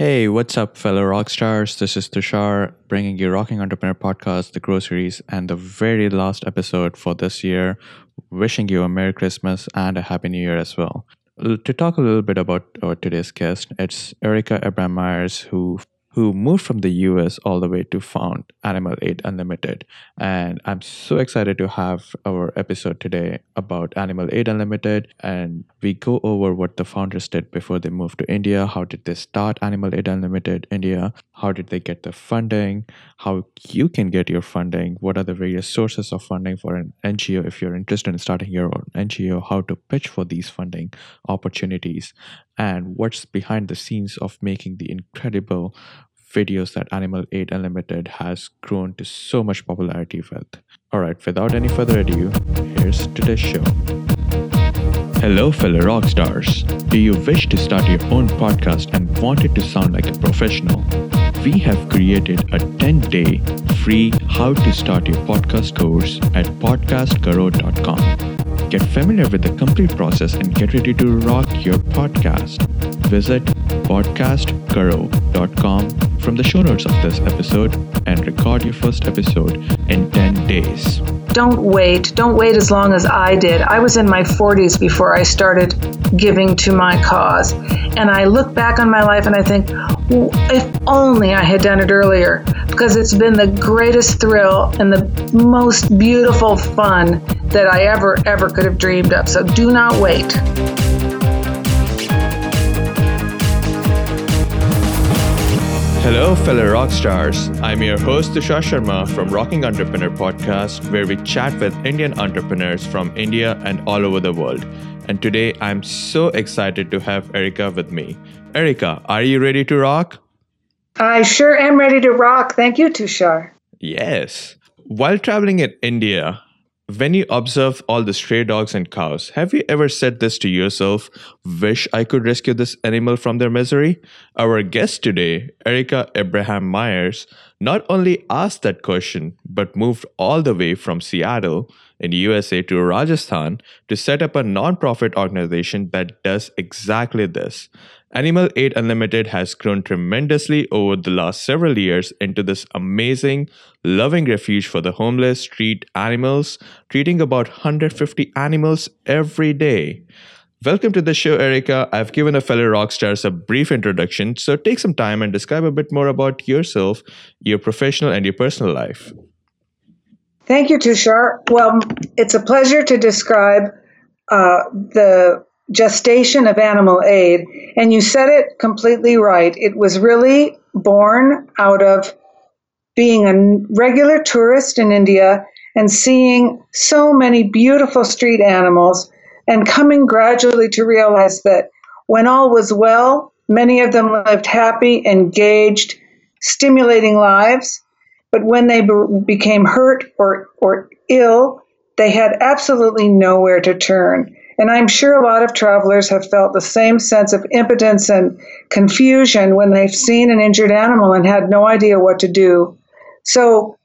Hey, what's up, fellow rock stars? This is Tushar bringing you Rocking Entrepreneur Podcast, the groceries, and the very last episode for this year. Wishing you a Merry Christmas and a Happy New Year as well. To talk a little bit about our today's guest, it's Erika Abrams Myers, who who moved from the US all the way to found Animal Aid Unlimited. And I'm so excited to have our episode today about Animal Aid Unlimited. And we go over what the founders did before they moved to India. How did they start Animal Aid Unlimited India? How did they get the funding? How you can get your funding? What are the various sources of funding for an NGO if you're interested in starting your own NGO? How to pitch for these funding opportunities? And what's behind the scenes of making the incredible videos that Animal Aid Unlimited has grown to so much popularity with. Alright, without any further ado, here's today's show. Hello, fellow rock stars. Do you wish to start your own podcast and want it to sound like a professional? We have created a 10 day free How to Start Your Podcast course at podcastkaro.com. Get familiar with the complete process and get ready to rock your podcast. Visit podcastkaro.com from the show notes of this episode and record your first episode in 10 days. Don't wait. Don't wait as long as I did. I was in my 40s before I started giving to my cause. And I look back on my life and I think, if only I had done it earlier, because it's been the greatest thrill and the most beautiful fun that I ever, ever could have dreamed of. So do not wait. Hello, fellow rock stars. I'm your host, Tushar Sharma from Rocking Entrepreneur Podcast, where we chat with Indian entrepreneurs from India and all over the world. And today, I'm so excited to have Erika with me. Erika, are you ready to rock? I sure am ready to rock. Thank you, Tushar. Yes. While traveling in India, when you observe all the stray dogs and cows, have you ever said this to yourself, wish I could rescue this animal from their misery? Our guest today, Erika Abrams Myers, not only asked that question, but moved all the way from Seattle in USA to Rajasthan to set up a nonprofit organization that does exactly this. Animal Aid Unlimited has grown tremendously over the last several years into this amazing, loving refuge for the homeless street animals, treating about 150 animals every day. Welcome to the show, Erika. I've given a fellow rock stars a brief introduction, so take some time and describe a bit more about yourself, your professional and your personal life. Thank you, Tushar. Well, it's a pleasure to describe uh, the gestation of animal aid. And you said it completely right. It was really born out of being a regular tourist in India and seeing so many beautiful street animals and coming gradually to realize that when all was well, many of them lived happy, engaged, stimulating lives. But when they be- became hurt or, or ill, they had absolutely nowhere to turn. And I'm sure a lot of travelers have felt the same sense of impotence and confusion when they've seen an injured animal and had no idea what to do. So,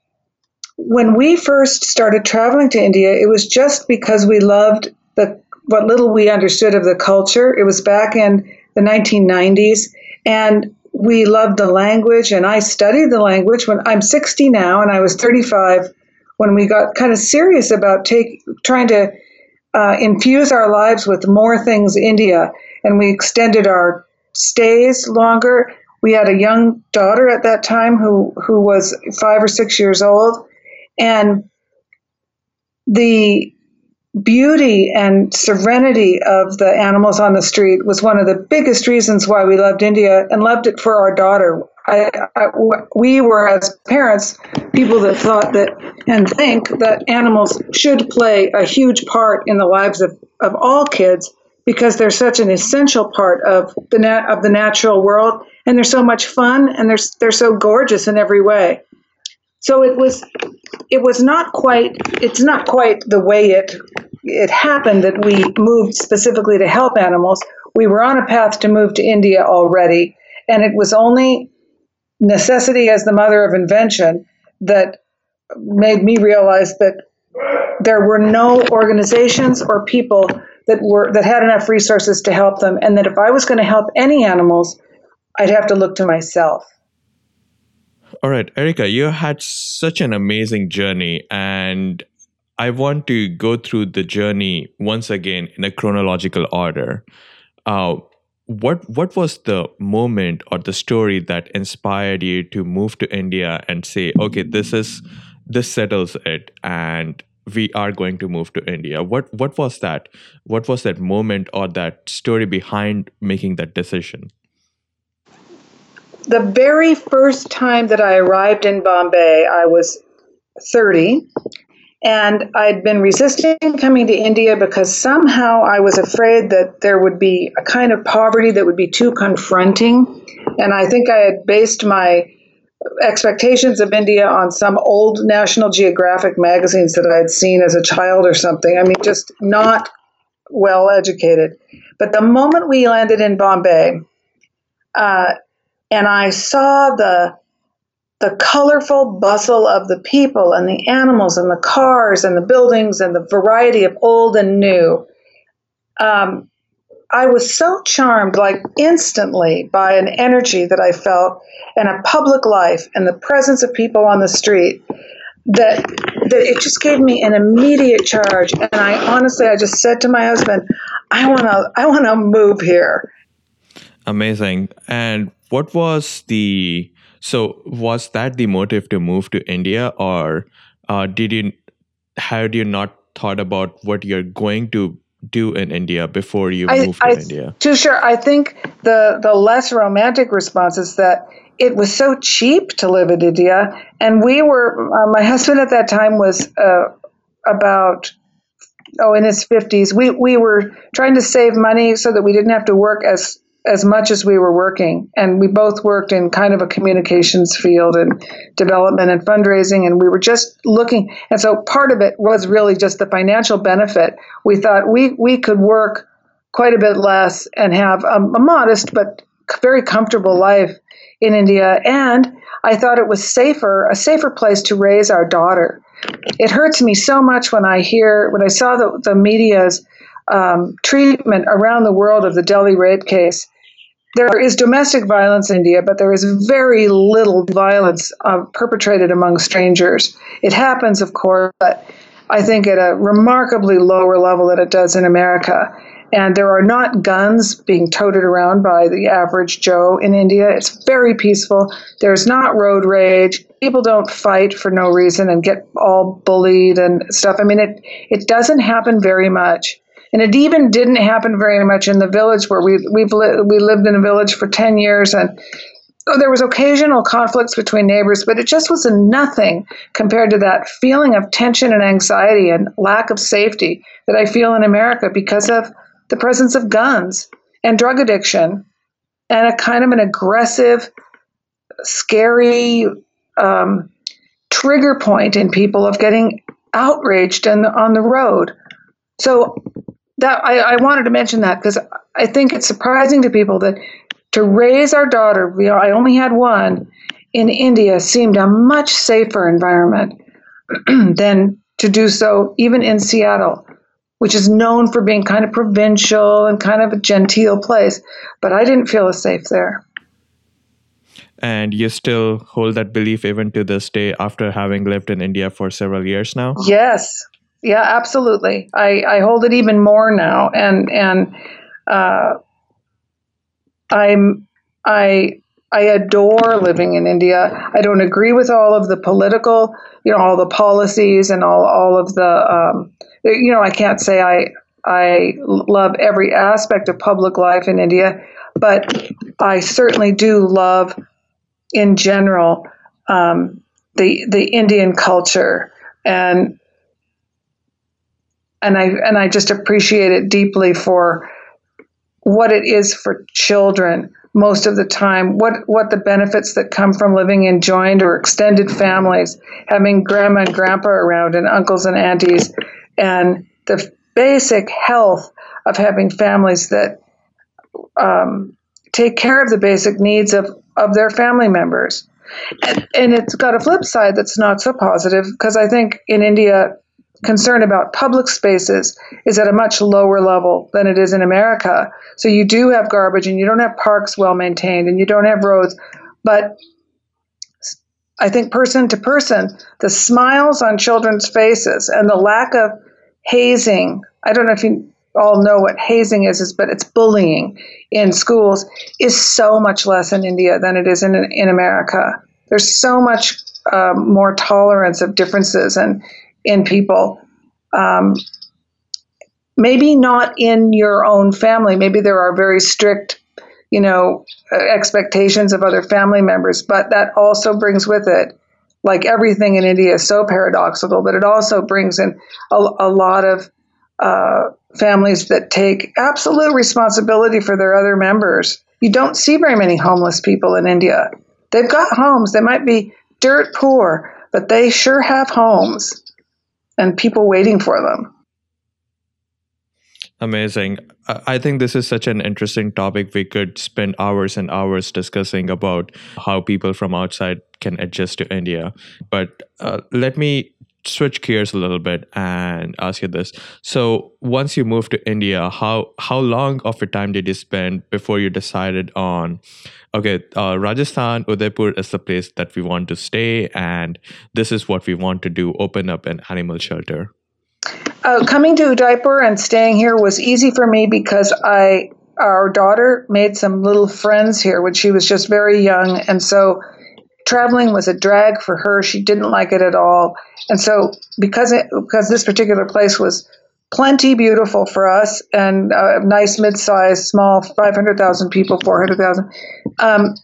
when we first started traveling to India, it was just because we loved the what little we understood of the culture. It was back in the 1990s, and we loved the language. And I studied the language when I'm 60 now, and I was 35 when we got kind of serious about take trying to uh, infuse our lives with more things India, and we extended our stays longer. We had a young daughter at that time who who was five or six years old, and the beauty and serenity of the animals on the street was one of the biggest reasons why we loved India and loved it for our daughter. I, I, we were, as parents, people that thought that and think that animals should play a huge part in the lives of, of all kids because they're such an essential part of the nat- of the natural world and they're so much fun and they're they're so gorgeous in every way. So it was it was not quite it's not quite the way it it happened that we moved specifically to help animals. We were on a path to move to India already and it was only necessity as the mother of invention that made me realize that there were no organizations or people that were that had enough resources to help them and that if I was going to help any animals I'd have to look to myself. All right, Erika, you had such an amazing journey, and I want to go through the journey once again in a chronological order. Uh, what what was the moment or the story that inspired you to move to India and say, okay, this is this settles it, and we are going to move to India? What what was that? What was that moment or that story behind making that decision? The very first time that I arrived in Bombay, I was 30, and I'd been resisting coming to India because somehow I was afraid that there would be a kind of poverty that would be too confronting. And I think I had based my expectations of India on some old National Geographic magazines that I had seen as a child or something. I mean, just not well educated. But the moment we landed in Bombay, uh, and I saw the the colorful bustle of the people and the animals and the cars and the buildings and the variety of old and new. Um, I was so charmed, like instantly, by an energy that I felt and a public life and the presence of people on the street that that it just gave me an immediate charge. And I honestly, I just said to my husband, "I want to, I want to move here." Amazing. And what was the so was that the motive to move to India, or uh, did you had you not thought about what you're going to do in India before you I, move to I, India? Tushar. I think the the less romantic response is that it was so cheap to live in India, and we were. Uh, my husband at that time was uh, about oh in his fifties. We we were trying to save money so that we didn't have to work as as much as we were working. And we both worked in kind of a communications field and development and fundraising. And we were just looking. And so part of it was really just the financial benefit. We thought we, we could work quite a bit less and have a, a modest but very comfortable life in India. And I thought it was safer, a safer place to raise our daughter. It hurts me so much when I hear, when I saw the, the media's um, treatment around the world of the Delhi rape case there is domestic violence in India, but there is very little violence uh, perpetrated among strangers. It happens, of course, but I think at a remarkably lower level than it does in America. And there are not guns being toted around by the average Joe in India. It's very peaceful. There's not road rage. People don't fight for no reason and get all bullied and stuff. I mean, it, it doesn't happen very much. And it even didn't happen very much in the village where we we've li- we lived in a village for ten years, and oh, there was occasional conflicts between neighbors, but it just was nothing compared to that feeling of tension and anxiety and lack of safety that I feel in America because of the presence of guns and drug addiction and a kind of an aggressive, scary um, trigger point in people of getting outraged and on the road. So that I, I wanted to mention that because I think it's surprising to people that to raise our daughter, we, I only had one in India, seemed a much safer environment than to do so even in Seattle, which is known for being kind of provincial and kind of a genteel place. But I didn't feel as safe there. And you still hold that belief even to this day after having lived in India for several years now? Yes, yeah, absolutely. I, I hold it even more now, and and uh, I'm I I adore living in India. I don't agree with all of the political, you know, all the policies and all all of the, um, you know, I can't say I I love every aspect of public life in India, but I certainly do love, in general, um, the the Indian culture and and I and I just appreciate it deeply for what it is for children most of the time what what the benefits that come from living in joined or extended families having grandma and grandpa around and uncles and aunties and the basic health of having families that um, take care of the basic needs of, of their family members. And, and it's got a flip side that's not so positive because I think in India concern about public spaces is at a much lower level than it is in America. So you do have garbage and you don't have parks well maintained and you don't have roads. But I think person to person, the smiles on children's faces and the lack of hazing. I don't know if you all know what hazing is, but it's bullying in schools is so much less in India than it is in in America. There's so much um, more tolerance of differences and in people. Um, maybe not in your own family. Maybe there are very strict, you know, expectations of other family members, but that also brings with it, like everything in India is so paradoxical, but it also brings in a, a lot of uh, families that take absolute responsibility for their other members. You don't see very many homeless people in India. They've got homes. They might be dirt poor, but they sure have homes and people waiting for them. Amazing. I think this is such an interesting topic. We could spend hours and hours discussing about how people from outside can adjust to India. But uh, let me switch gears a little bit and ask you this. So, once you moved to India, how how long of a time did you spend before you decided on, okay, uh, Rajasthan, Udaipur is the place that we want to stay, and this is what we want to do: open up an animal shelter. Uh, coming to Udaipur and staying here was easy for me because I our daughter made some little friends here when she was just very young, and so traveling was a drag for her. She didn't like it at all. And so because it, because this particular place was plenty beautiful for us and a nice mid-sized small 500,000 people 400,000 um,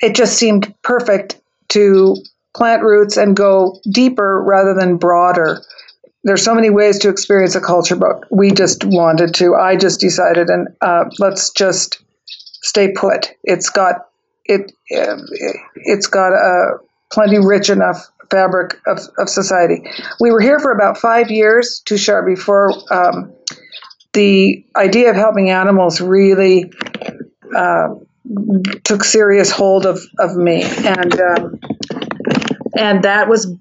it just seemed perfect to plant roots and go deeper rather than broader there's so many ways to experience a culture but we just wanted to i just decided and uh, let's just stay put it's got it, it has got a plenty rich enough fabric of, of society. We were here for about five years, Tushar, before um, the idea of helping animals really uh, took serious hold of, of me, and um, and that was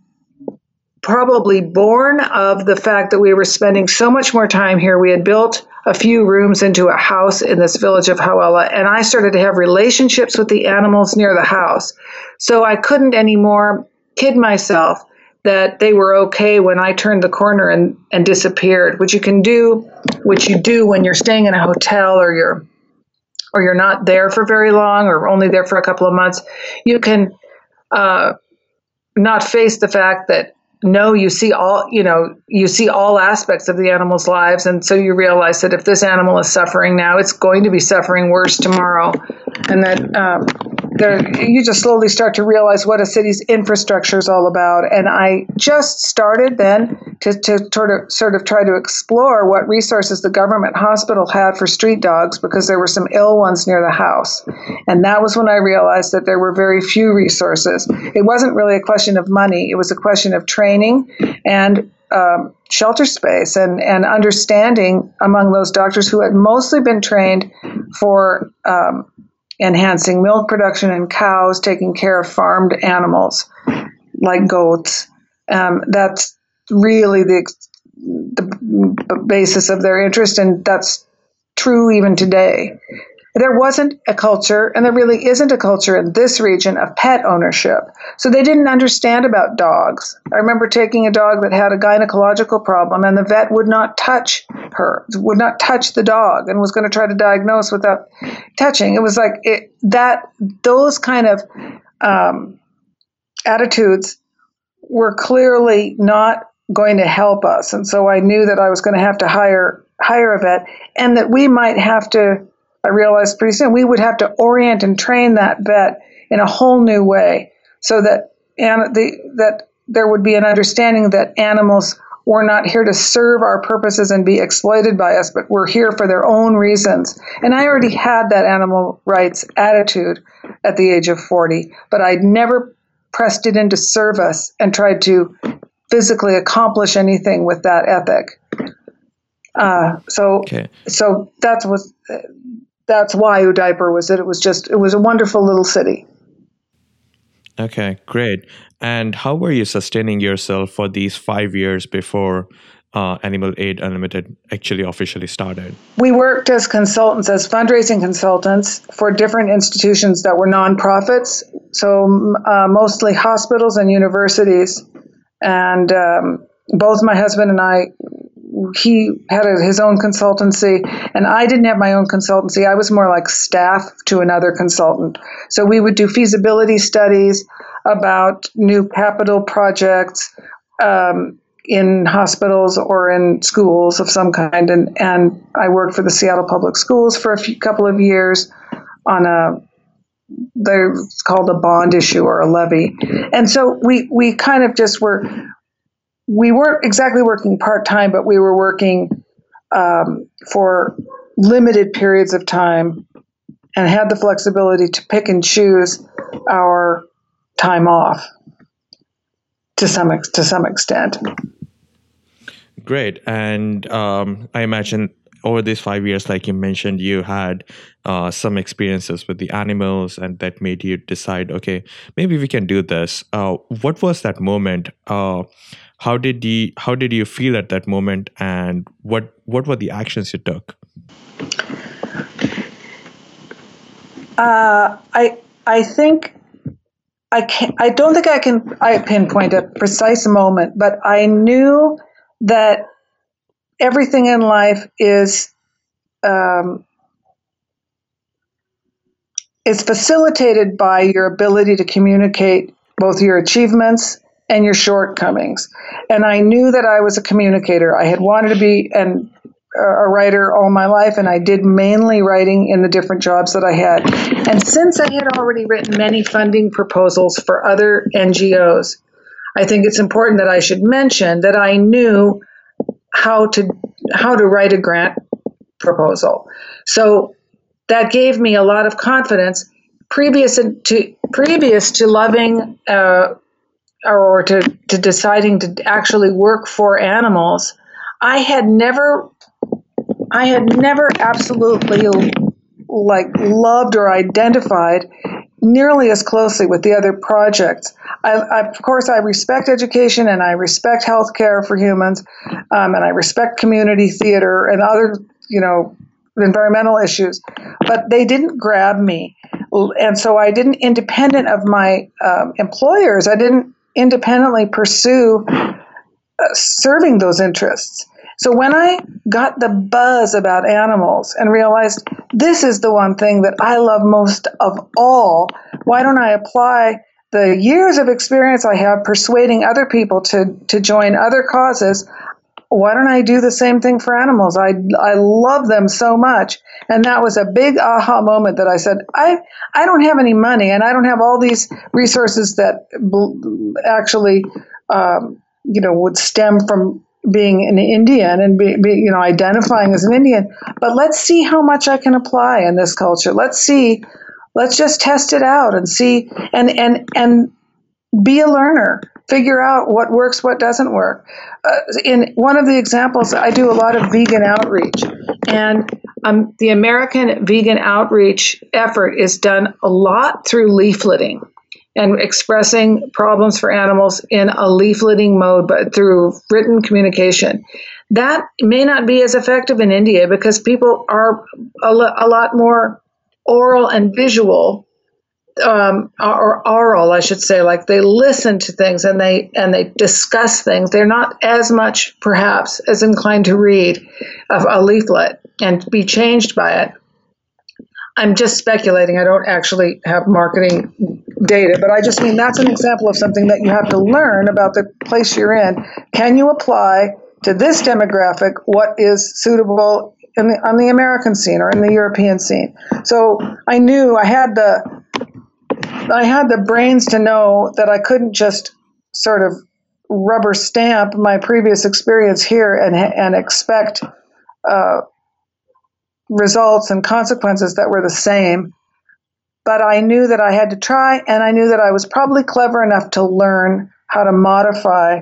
probably born of the fact that we were spending so much more time here. We had built a few rooms into a house in this village of Hawala, and I started to have relationships with the animals near the house. So I couldn't anymore kid myself that they were okay when I turned the corner and, and disappeared, which you can do, which you do when you're staying in a hotel or you're or you're not there for very long or only there for a couple of months. You can uh, not face the fact that no, you see all, you know, you see all aspects of the animal's lives. And so you realize that if this animal is suffering now, it's going to be suffering worse tomorrow. And that um, there, you just slowly start to realize what a city's infrastructure is all about. And I just started then to, to sort of sort of try to explore what resources the government hospital had for street dogs because there were some ill ones near the house. And that was when I realized that there were very few resources. It wasn't really a question of money, it was a question of training and um, shelter space and, and understanding among those doctors who had mostly been trained for um, enhancing milk production in cows, taking care of farmed animals like goats. Um, that's really the, the basis of their interest, and that's true even today. There wasn't a culture, and there really isn't a culture in this region of pet ownership. So they didn't understand about dogs. I remember taking a dog that had a gynecological problem, and the vet would not touch her, would not touch the dog, and was going to try to diagnose without touching. It was like it, that, those kind of um, attitudes were clearly not going to help us. And so I knew that I was going to have to hire hire a vet and that we might have to I realized pretty soon we would have to orient and train that vet in a whole new way so that and the, that there would be an understanding that animals were not here to serve our purposes and be exploited by us, but we're here for their own reasons. And I already had that animal rights attitude at the age of 40, but I'd never pressed it into service and tried to physically accomplish anything with that ethic. Uh, so, okay. so that's was that's why Udaipur was it. It was just it was a wonderful little city. Okay, great. And how were you sustaining yourself for these five years before uh, Animal Aid Unlimited actually officially started? We worked as consultants, as fundraising consultants for different institutions that were nonprofits, so uh, mostly hospitals and universities. And um, both my husband and I, he had a, his own consultancy, and I didn't have my own consultancy. I was more like staff to another consultant. So we would do feasibility studies about new capital projects. Um, in hospitals or in schools of some kind. And, and I worked for the Seattle Public Schools for a few, couple of years on a they're called a bond issue or a levy. And so we we kind of just were we weren't exactly working part time, but we were working um, for limited periods of time and had the flexibility to pick and choose our time off to some ex- to some extent. Great, and um, I imagine over these five years, like you mentioned, you had uh, some experiences with the animals, and that made you decide, okay, maybe we can do this. Uh, what was that moment? Uh, how did you how did you feel at that moment, and what what were the actions you took? Uh, I I think I can I don't think I can I pinpoint a precise moment, but I knew that everything in life is um, is facilitated by your ability to communicate both your achievements and your shortcomings. And I knew that I was a communicator. I had wanted to be an a writer all my life, and I did mainly writing in the different jobs that I had. And since I had already written many funding proposals for other NGOs, I think it's important that I should mention that I knew how to how to write a grant proposal. So that gave me a lot of confidence. Previous to previous to loving uh, or to, to deciding to actually work for animals, I had never I had never absolutely like loved or identified nearly as closely with the other projects. I, I, of course, I respect education and I respect healthcare for humans, um, and I respect community theater and other, you know, environmental issues, but they didn't grab me, and so I didn't, independent of my um, employers, I didn't independently pursue uh, serving those interests. So when I got the buzz about animals and realized this is the one thing that I love most of all, why don't I apply the years of experience I have persuading other people to, to join other causes? Why don't I do the same thing for animals? I, I love them so much. And that was a big aha moment that I said, I, I don't have any money and I don't have all these resources that actually, um, you know, would stem from being an Indian and be, be, you know identifying as an Indian, but let's see how much I can apply in this culture. Let's see, let's just test it out and see and and and be a learner. Figure out what works, what doesn't work. Uh, in one of the examples, I do a lot of vegan outreach, and um, the American vegan outreach effort is done a lot through leafleting and expressing problems for animals in a leafleting mode, but through written communication. That may not be as effective in India because people are a, a lot more oral and visual, um, or oral, I should say. Like they listen to things and they and they discuss things. They're not as much, perhaps, as inclined to read a, leaflet and be changed by it. I'm just speculating. I don't actually have marketing data, but I just mean that's an example of something that you have to learn about the place you're in. Can you apply to this demographic what is suitable in the, on the American scene or in the European scene? So I knew I had the I had the brains to know that I couldn't just sort of rubber stamp my previous experience here and and expect uh, results and consequences that were the same. But I knew that I had to try, and I knew that I was probably clever enough to learn how to modify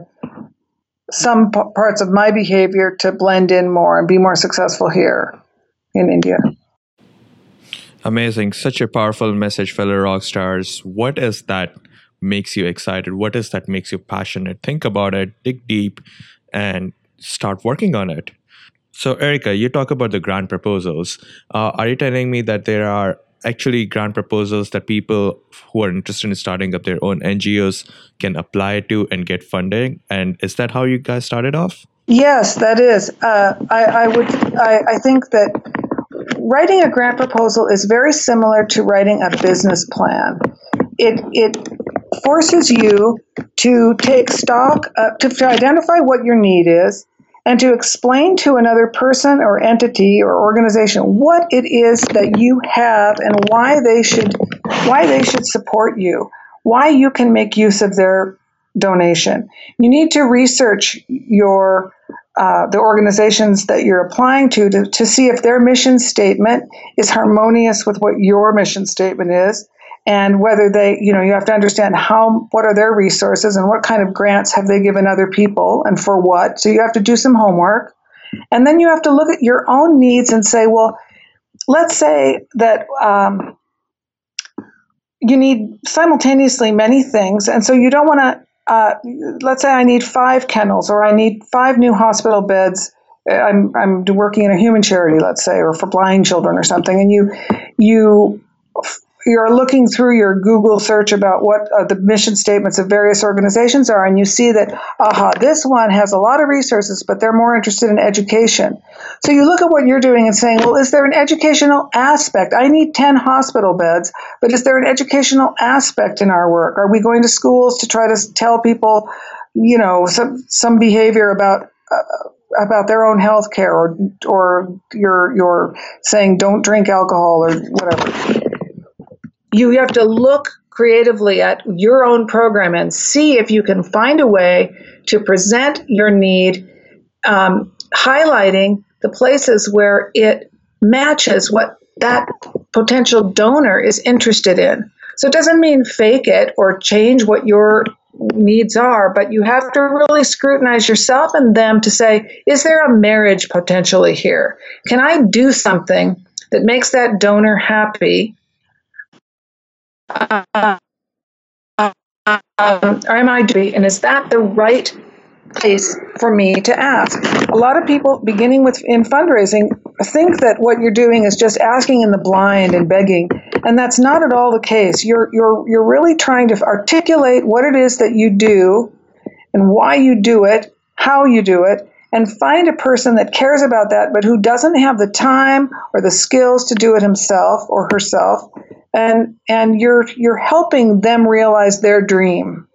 some p- parts of my behavior to blend in more and be more successful here in India. Amazing. Such a powerful message, fellow rock stars. What is that makes you excited? What is that makes you passionate? Think about it, dig deep, and start working on it. So, Erika, you talk about the grant proposals. Uh, are you telling me that there are actually grant proposals that people who are interested in starting up their own NGOs can apply to and get funding? And is that how you guys started off? Yes, that is. Uh, I, I, would. I, I think that writing a grant proposal is very similar to writing a business plan. It it forces you to take stock, uh, to, to identify what your need is, and to explain to another person or entity or organization what it is that you have and why they should why they should support you, why you can make use of their donation. You need to research your uh, the organizations that you're applying to, to to see if their mission statement is harmonious with what your mission statement is and whether they you know you have to understand how what are their resources and what kind of grants have they given other people and for what. So you have to do some homework. And then you have to look at your own needs and say well let's say that um, you need simultaneously many things and so you don't want to uh, let's say I need five kennels or I need five new hospital beds. I'm, I'm working in a human charity, let's say, or for blind children or something, and you you you're looking through your Google search about what uh, the mission statements of various organizations are, and you see that, aha, this one has a lot of resources, but they're more interested in education. So you look at what you're doing and saying, well, is there an educational aspect? I need 10 hospital beds, but is there an educational aspect in our work? Are we going to schools to try to tell people, you know, some, some behavior about uh, about their own health care or or you're you're saying don't drink alcohol or whatever you have to look creatively at your own program and see if you can find a way to present your need, um, highlighting the places where it matches what that potential donor is interested in. So it doesn't mean fake it or change what your needs are, but you have to really scrutinize yourself and them to say, is there a marriage potentially here? Can I do something that makes that donor happy or am I doing? And is that the right place for me to ask? A lot of people, beginning with in fundraising, think that what you're doing is just asking in the blind and begging, and that's not at all the case. You're you're you're really trying to articulate what it is that you do, and why you do it, how you do it, and find a person that cares about that, but who doesn't have the time or the skills to do it himself or herself, and and you're you're helping them realize their dream.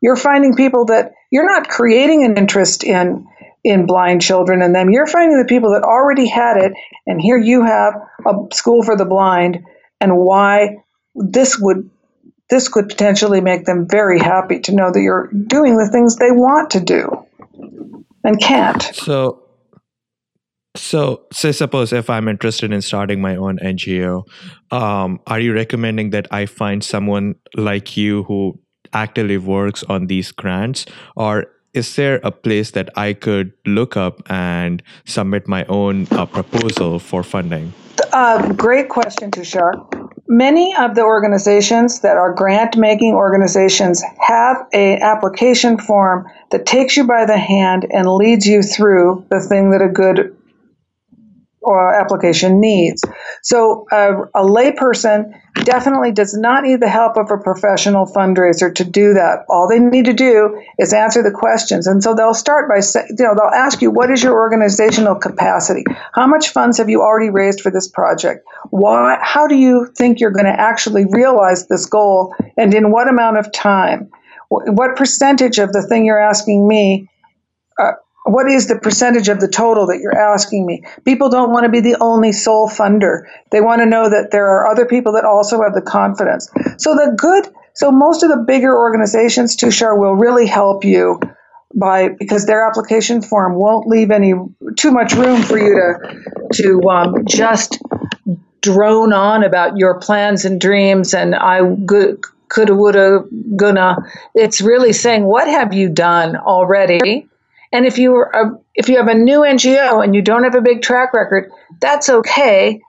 You're finding people that you're not creating an interest in in blind children and them. You're finding the people that already had it, and here you have a school for the blind, and why this would this could potentially make them very happy to know that you're doing the things they want to do and can't. So so, say suppose if I'm interested in starting my own NGO, um, are you recommending that I find someone like you who actively works on these grants, or is there a place that I could look up and submit my own uh, proposal for funding? Uh, great question, Tushar. Many of the organizations that are grant making organizations have an application form that takes you by the hand and leads you through the thing that a good or application needs. So uh, a layperson definitely does not need the help of a professional fundraiser to do that. All they need to do is answer the questions. And so they'll start by saying, you know, they'll ask you, what is your organizational capacity? How much funds have you already raised for this project? Why, how do you think you're going to actually realize this goal and in what amount of time? What percentage of the thing you're asking me uh, what is the percentage of the total that you're asking me? People don't want to be the only sole funder. They want to know that there are other people that also have the confidence. So the good, so most of the bigger organizations, Tushar, will really help you by because their application form won't leave any too much room for you to to um, just drone on about your plans and dreams and I good coulda woulda gonna. It's really saying what have you done already and if you are if you have a new NGO and you don't have a big track record, that's okay.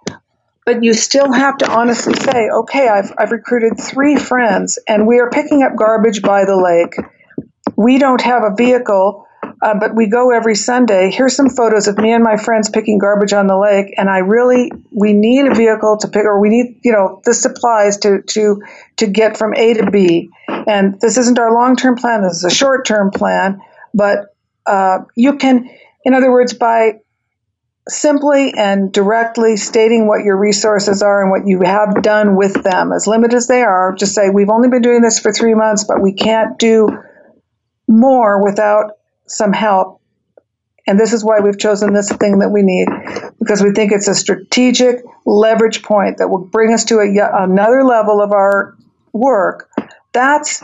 but you still have to honestly say, okay, I've, I've recruited three friends and we are picking up garbage by the lake. We don't have a vehicle, uh, but we go every Sunday. Here's some photos of me and my friends picking garbage on the lake, and I really we need a vehicle to pick, or we need you know the supplies to to to get from A to B. And this isn't our long term plan. This is a short term plan, but uh, you can, in other words, by simply and directly stating what your resources are and what you have done with them, as limited as they are, just say, We've only been doing this for three months, but we can't do more without some help. And this is why we've chosen this thing that we need, because we think it's a strategic leverage point that will bring us to a, another level of our work. That's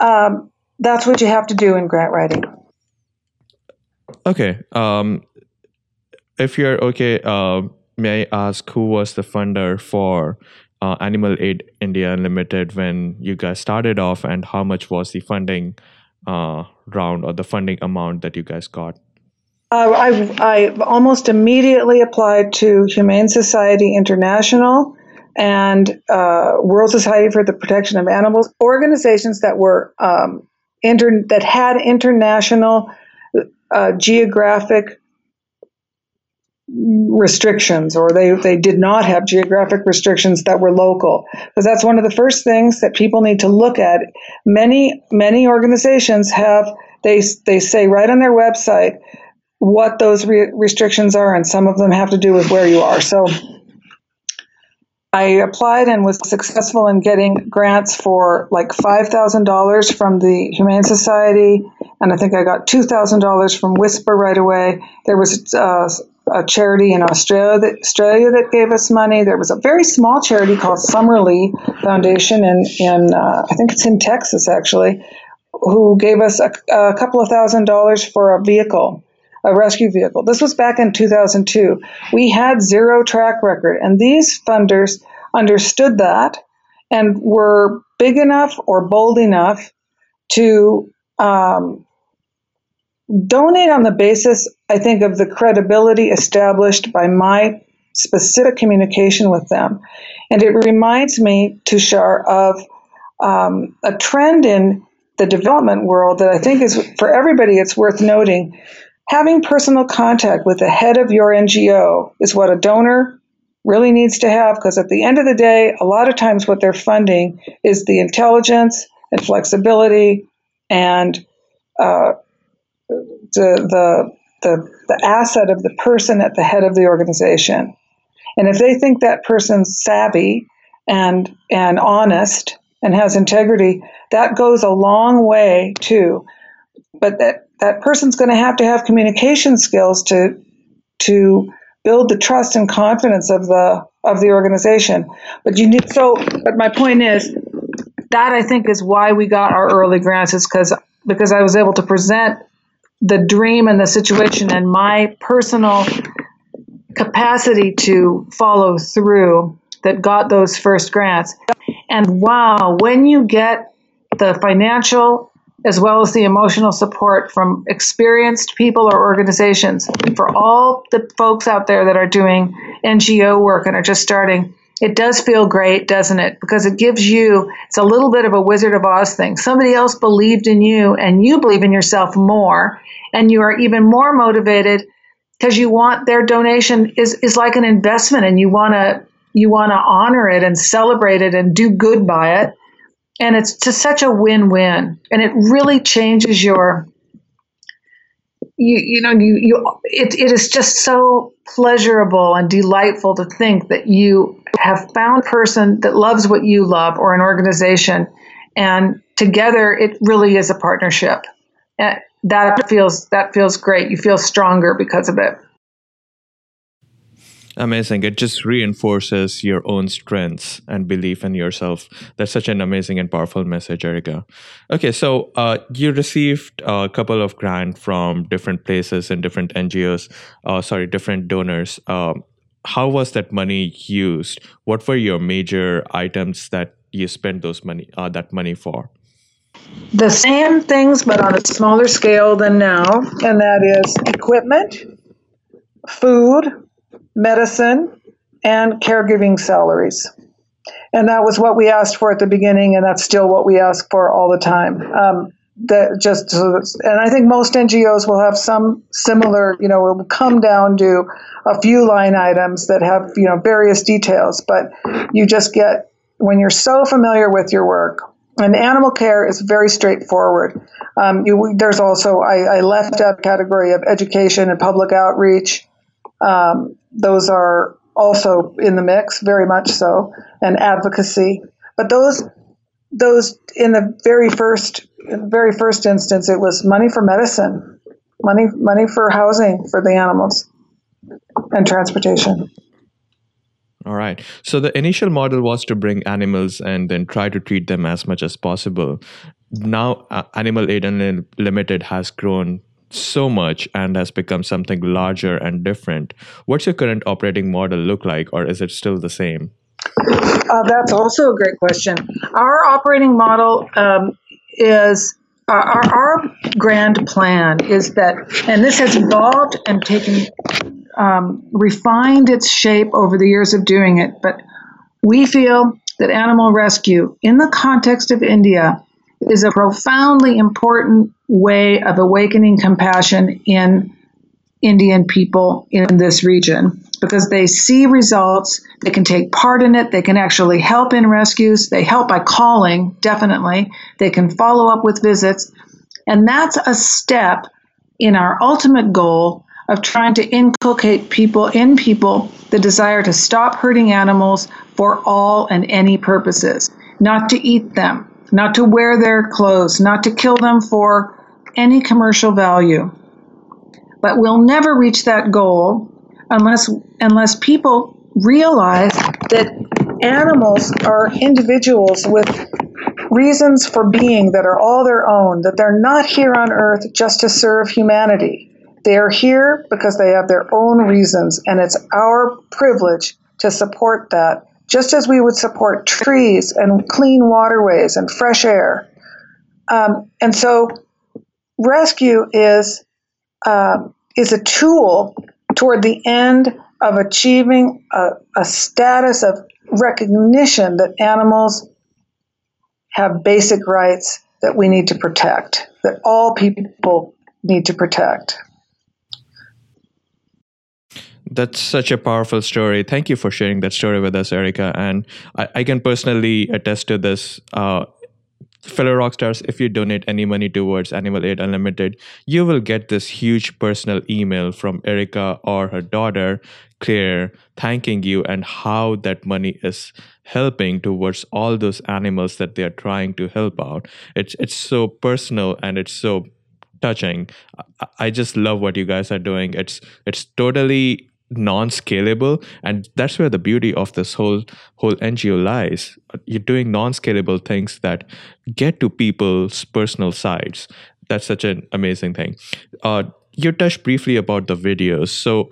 um, that's what you have to do in grant writing. Okay. Um, if you're okay, uh, may I ask who was the funder for uh, Animal Aid India Unlimited when you guys started off, and how much was the funding uh, round or the funding amount that you guys got? Uh, I, I almost immediately applied to Humane Society International and uh, World Society for the Protection of Animals, organizations that were um, inter- that had international uh, geographic restrictions or they, they did not have geographic restrictions that were local. Because that's one of the first things that people need to look at. Many many organizations have they they say right on their website what those re- restrictions are and some of them have to do with where you are. So I applied and was successful in getting grants for like $5,000 from the Humane Society, and I think I got $2,000 from Whisper right away. There was uh, a charity in Australia that, Australia that gave us money. There was a very small charity called Summerlee Foundation in, in uh, I think it's in Texas actually, who gave us a, a couple of thousand dollars for a vehicle a rescue vehicle. This was back in 2002. We had zero track record, and these funders understood that and were big enough or bold enough to um, donate on the basis, I think, of the credibility established by my specific communication with them. And it reminds me, Tushar, of um, a trend in the development world that I think is for everybody, it's worth noting. Having personal contact with the head of your NGO is what a donor really needs to have because at the end of the day, a lot of times what they're funding is the intelligence and flexibility and uh, the, the, the, the asset of the person at the head of the organization. And if they think that person's savvy and, and honest and has integrity, that goes a long way too. But that that person's going to have to have communication skills to to build the trust and confidence of the of the organization. But you need so. But my point is that I think is why we got our early grants is because because I was able to present the dream and the situation and my personal capacity to follow through that got those first grants. And wow, when you get the financial as well as the emotional support from experienced people or organizations. For all the folks out there that are doing NGO work and are just starting, it does feel great, doesn't it? Because it gives you, it's a little bit of a Wizard of Oz thing. Somebody else believed in you and you believe in yourself more, and you are even more motivated because you want their donation is, is like an investment and you want to you want to honor it and celebrate it and do good by it and it's just such a win-win and it really changes your you, you know you, you it, it is just so pleasurable and delightful to think that you have found a person that loves what you love or an organization and together it really is a partnership and that feels that feels great you feel stronger because of it Amazing. It just reinforces your own strengths and belief in yourself. That's such an amazing and powerful message, Erika. Okay, so uh, you received a couple of grants from different places and different NGOs, uh, sorry, different donors. Um, how was that money used? What were your major items that you spent those money uh, that money for? The same things, but on a smaller scale than now, and that is equipment, food, medicine, and caregiving salaries. And that was what we asked for at the beginning, and that's still what we ask for all the time. Um, that just and I think most NGOs will have some similar, you know, will come down to a few line items that have you know various details, but you just get when you're so familiar with your work. And animal care is very straightforward. Um, you, there's also I, I, left out category of education and public outreach. Um, those are also in the mix, very much so, and advocacy. But those those in the very first very first instance, it was money for medicine, money money for housing for the animals, and transportation. All right. So the initial model was to bring animals and then try to treat them as much as possible. Now, uh, Animal Aid Unlimited has grown so much and has become something larger and different. What's your current operating model look like, or is it still the same? Uh, that's also a great question. Our operating model um, is uh, our, our, grand plan is that, and this has evolved and taken, um, refined its shape over the years of doing it, but we feel that animal rescue, in the context of India, is a profoundly important way of awakening compassion in Indian people in this region because they see results, they can take part in it, they can actually help in rescues, they help by calling, definitely, they can follow up with visits. And that's a step in our ultimate goal of trying to inculcate people in people the desire to stop hurting animals for all and any purposes, not to eat them, not to wear their clothes, not to kill them for any commercial value. But we'll never reach that goal unless unless people realize that animals are individuals with reasons for being that are all their own, that they're not here on earth just to serve humanity. They are here because they have their own reasons, and it's our privilege to support that, just as we would support trees and clean waterways and fresh air. Um, and so, rescue is um, is a tool toward the end of achieving a, a status of recognition that animals have basic rights that we need to protect, that all people need to protect. That's such a powerful story. Thank you for sharing that story with us, Erika. And I, I can personally attest to this. Uh, fellow rock stars, if you donate any money towards Animal Aid Unlimited, you will get this huge personal email from Erika or her daughter, Claire, thanking you and how that money is helping towards all those animals that they are trying to help out. It's it's so personal and it's so touching. I, I just love what you guys are doing. It's it's totally non-scalable and that's where the beauty of this whole whole ngo lies. You're doing non-scalable things that get to people's personal sides. That's such an amazing thing. Uh, you touched briefly about the videos. So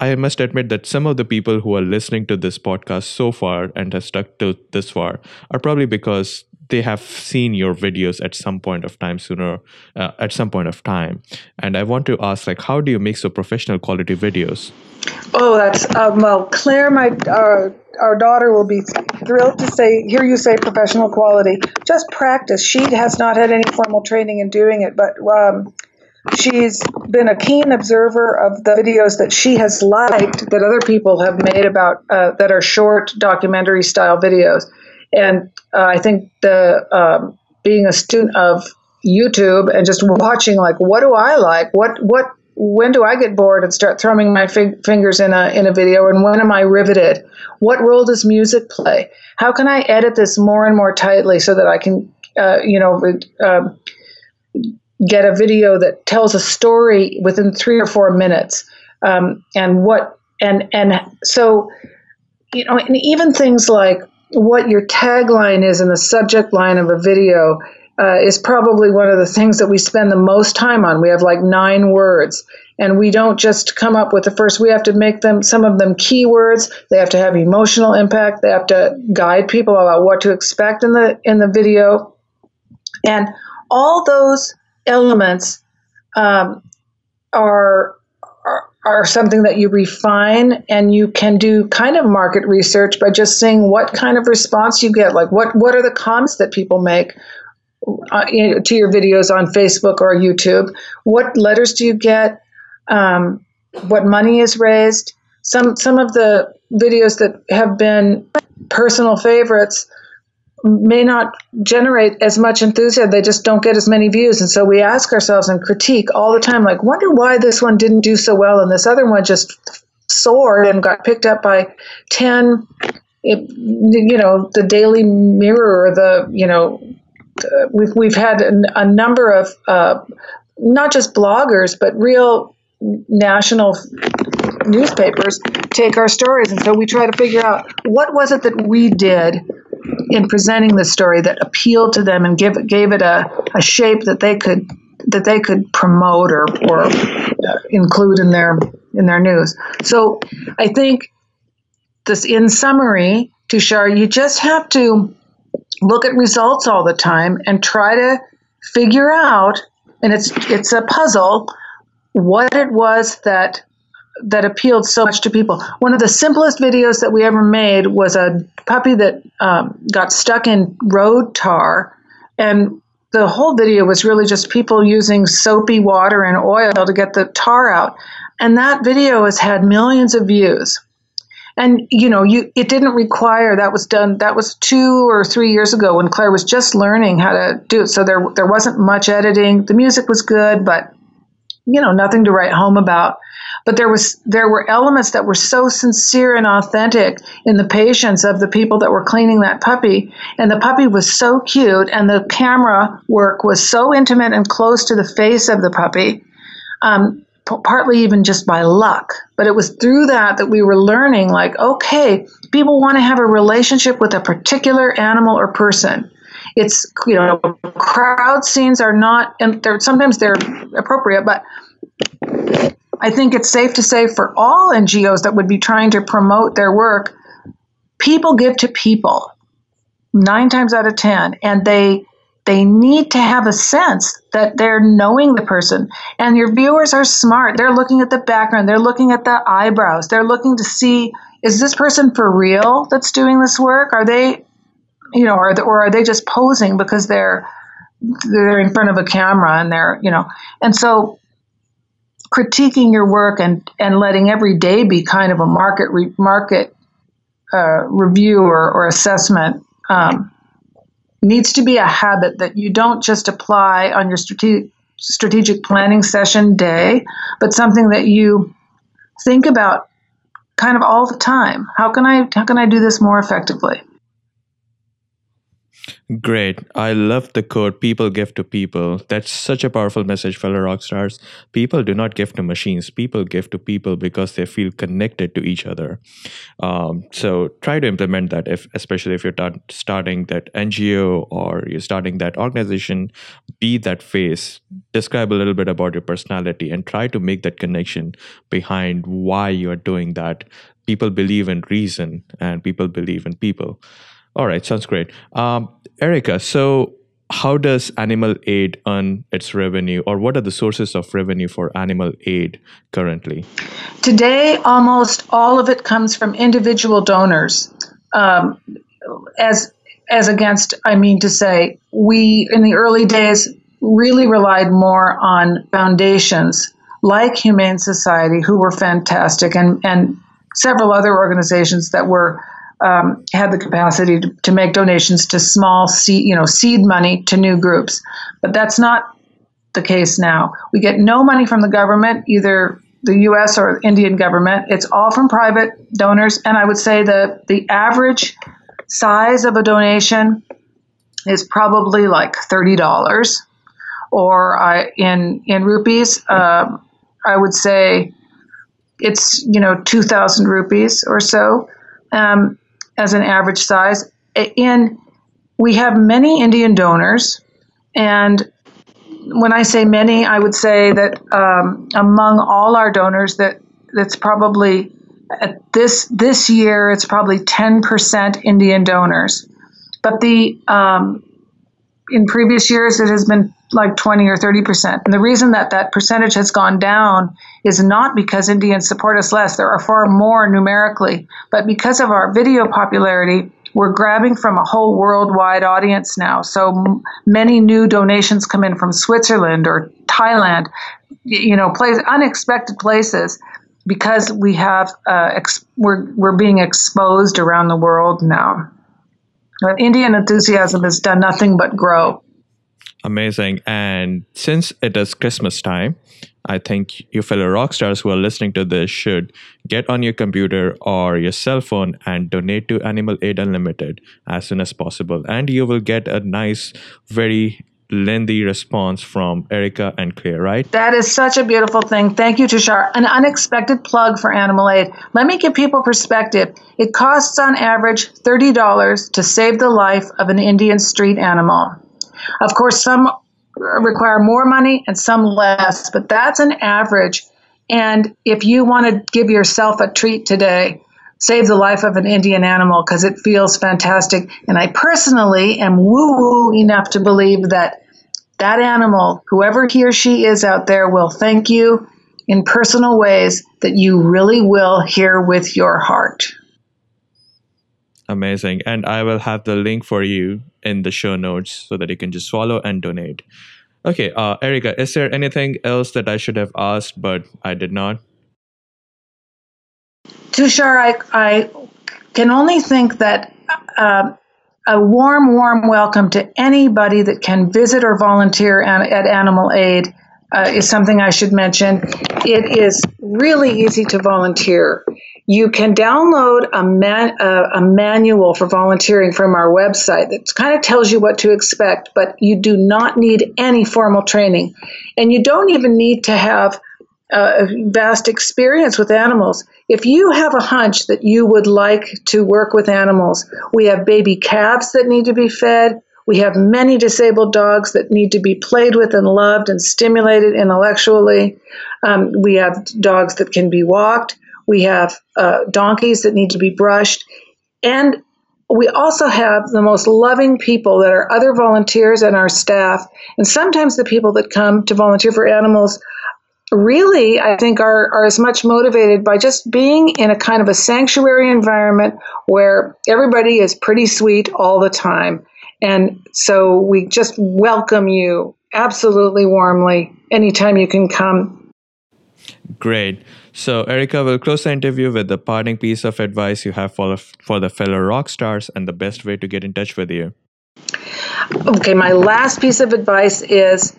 I must admit that some of the people who are listening to this podcast so far and have stuck to this far are probably because they have seen your videos at some point of time sooner uh, at some point of time. And i want to ask like how do you make so professional quality videos oh that's um, well claire my uh, our daughter will be thrilled to say hear you say professional quality. Just practice. She has not had any formal training in doing it but um, she's been a keen observer of the videos that she has liked that other people have made about uh, that are short documentary style videos. And uh, I think the um, being a student of YouTube and just watching like what do I like? What what when do I get bored and start throwing my fig- fingers in a in a video and when am I riveted? What role does music play? How can I edit this more and more tightly so that I can uh, you know uh, get a video that tells a story within three or four minutes? Um, and what and and so you know and even things like what your tagline is and the subject line of a video uh, is probably one of the things that we spend the most time on. We have like nine words, and we don't just come up with the first. We have to make them some of them keywords. They have to have emotional impact. They have to guide people about what to expect in the in the video, and all those elements um, are, are are something that you refine and you can do kind of market research by just seeing what kind of response you get like what what are the comments that people make uh, to your videos on facebook or youtube what letters do you get um, what money is raised some some of the videos that have been personal favorites may not generate as much enthusiasm. They just don't get as many views. And so we ask ourselves and critique all the time, like, wonder why this one didn't do so well and this other one just soared and got picked up by 10, it, you know, the Daily Mirror, the, you know, uh, we've, we've had a, a number of uh, not just bloggers, but real national newspapers take our stories. And so we try to figure out what was it that we did in presenting the story that appealed to them and give gave it a, a shape that they could that they could promote or, or uh, include in their in their news. So I think this in summary, Tushar, you just have to look at results all the time and try to figure out and it's it's a puzzle what it was that that appealed so much to people. One of the simplest videos that we ever made was a puppy that um, got stuck in road tar, and the whole video was really just people using soapy water and oil to get the tar out. And that video has had millions of views. And you know, you it didn't require that was done. That was two or three years ago when Claire was just learning how to do it. So there there wasn't much editing. The music was good, but you know, nothing to write home about but there was there were elements that were so sincere and authentic in the patience of the people that were cleaning that puppy and the puppy was so cute and the camera work was so intimate and close to the face of the puppy um, p- partly even just by luck but it was through that that we were learning like okay people want to have a relationship with a particular animal or person. It's you know crowd scenes are not and they're sometimes they're appropriate but I think it's safe to say for all NGOs that would be trying to promote their work, people give to people nine times out of ten, and they they need to have a sense that they're knowing the person. And your viewers are smart. They're looking at the background. They're looking at the eyebrows. They're looking to see is this person for real that's doing this work? Are they, you know, are they, or are they just posing because they're they're in front of a camera and they're, you know, and so critiquing your work and, and letting every day be kind of a market re, market uh, review or, or assessment um, needs to be a habit that you don't just apply on your strategic strategic planning session day, but something that you think about kind of all the time. How can I how can I do this more effectively? Great. I love the quote, people give to people. That's such a powerful message, fellow rock stars. People do not give to machines. People give to people because they feel connected to each other. Um, so try to implement that, if especially if you're t- starting that NGO or you're starting that organization, be that face. Describe a little bit about your personality and try to make that connection behind why you're doing that. People believe in reason and people believe in people. All right, sounds great. Um, Erika, so how does Animal Aid earn its revenue, or what are the sources of revenue for Animal Aid currently? Today, almost all of it comes from individual donors. Um, as as against, I mean to say, we in the early days really relied more on foundations like Humane Society, who were fantastic, and and several other organizations that were um, had the capacity to, to make donations to small seed, you know, seed money to new groups. But that's not the case now. We get no money from the government, either the U.S. or Indian government. It's all from private donors, and I would say that the average size of a donation is probably like thirty dollars, or uh, in in rupees, uh, I would say it's you know two thousand rupees or so. Um, as an average size. In we have many Indian donors, and when I say many, I would say that um, among all our donors, that that's probably at this this year it's probably ten percent Indian donors. But the um, in previous years it has been like 20 or 30 percent. And the reason that that percentage has gone down is not because Indians support us less. There are far more numerically, but because of our video popularity, we're grabbing from a whole worldwide audience now. So many new donations come in from Switzerland or Thailand, you know, place unexpected places because we have uh, ex- we're we're being exposed around the world now. Indian enthusiasm has done nothing but grow. Amazing. And since it is Christmas time, I think you fellow rock stars who are listening to this should get on your computer or your cell phone and donate to Animal Aid Unlimited as soon as possible. And you will get a nice, very lengthy response from Erika and Claire, right? That is such a beautiful thing. Thank you, Tushar. An unexpected plug for Animal Aid. Let me give people perspective. It costs on average $30 to save the life of an Indian street animal. Of course, some require more money and some less, but that's an average. And if you want to give yourself a treat today, save the life of an Indian animal because it feels fantastic. And I personally am woo woo enough to believe that that animal, whoever he or she is out there, will thank you in personal ways that you really will hear with your heart. Amazing. And I will have the link for you in the show notes so that you can just follow and donate. Okay, uh, Erika, is there anything else that I should have asked but I did not? Tushar, I, I can only think that uh, a warm, warm welcome to anybody that can visit or volunteer at, at Animal Aid uh, is something I should mention. It is really easy to volunteer. You can download a, man, uh, a manual for volunteering from our website that kind of tells you what to expect, but you do not need any formal training. And you don't even need to have uh, vast experience with animals. If you have a hunch that you would like to work with animals, we have baby calves that need to be fed. We have many disabled dogs that need to be played with and loved and stimulated intellectually. Um, we have dogs that can be walked. We have uh, donkeys that need to be brushed. And we also have the most loving people that are other volunteers and our staff. And sometimes the people that come to volunteer for animals really, I think, are, are as much motivated by just being in a kind of a sanctuary environment where everybody is pretty sweet all the time. And so we just welcome you absolutely warmly anytime you can come. Great. So, Erika, we'll close the interview with the parting piece of advice you have for, for the fellow rock stars and the best way to get in touch with you. Okay, my last piece of advice is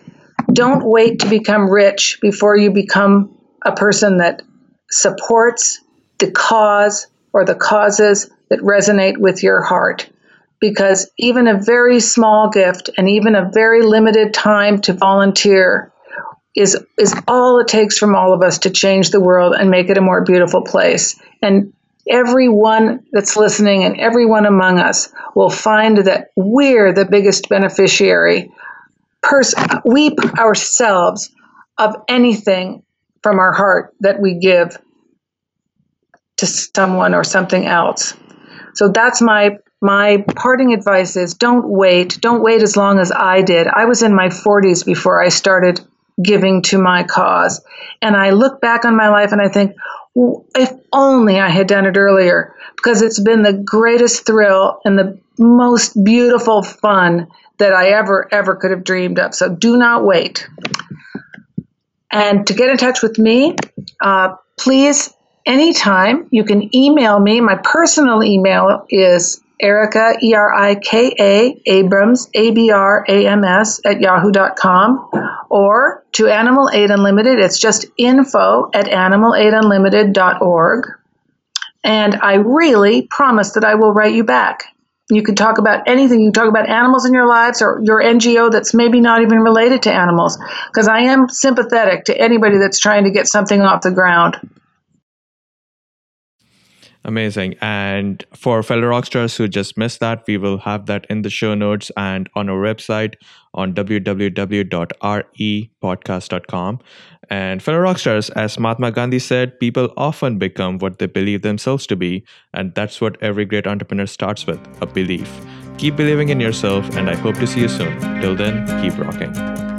don't wait to become rich before you become a person that supports the cause or the causes that resonate with your heart. Because even a very small gift and even a very limited time to volunteer is, is all it takes from all of us to change the world and make it a more beautiful place. And everyone that's listening and everyone among us will find that we're the biggest beneficiary pers- we ourselves of anything from our heart that we give to someone or something else. So that's my my parting advice is don't wait. Don't wait as long as I did. I was in my 40s before I started giving to my cause. And I look back on my life and I think, if only I had done it earlier, because it's been the greatest thrill and the most beautiful fun that I ever, ever could have dreamed of. So do not wait. And to get in touch with me, uh, please, anytime, you can email me. My personal email is Erika, E R I K A, Abrams, A B R A M S, at yahoo.com, or to Animal Aid Unlimited. It's just info at animalaidunlimited.org. And I really promise that I will write you back. You can talk about anything. You can talk about animals in your lives or your NGO that's maybe not even related to animals, because I am sympathetic to anybody that's trying to get something off the ground. Amazing. And for fellow rockstars who just missed that, we will have that in the show notes and on our website on www.repodcast.com. And fellow rockstars, as Mahatma Gandhi said, people often become what they believe themselves to be. And that's what every great entrepreneur starts with a belief. Keep believing in yourself, and I hope to see you soon. Till then, keep rocking.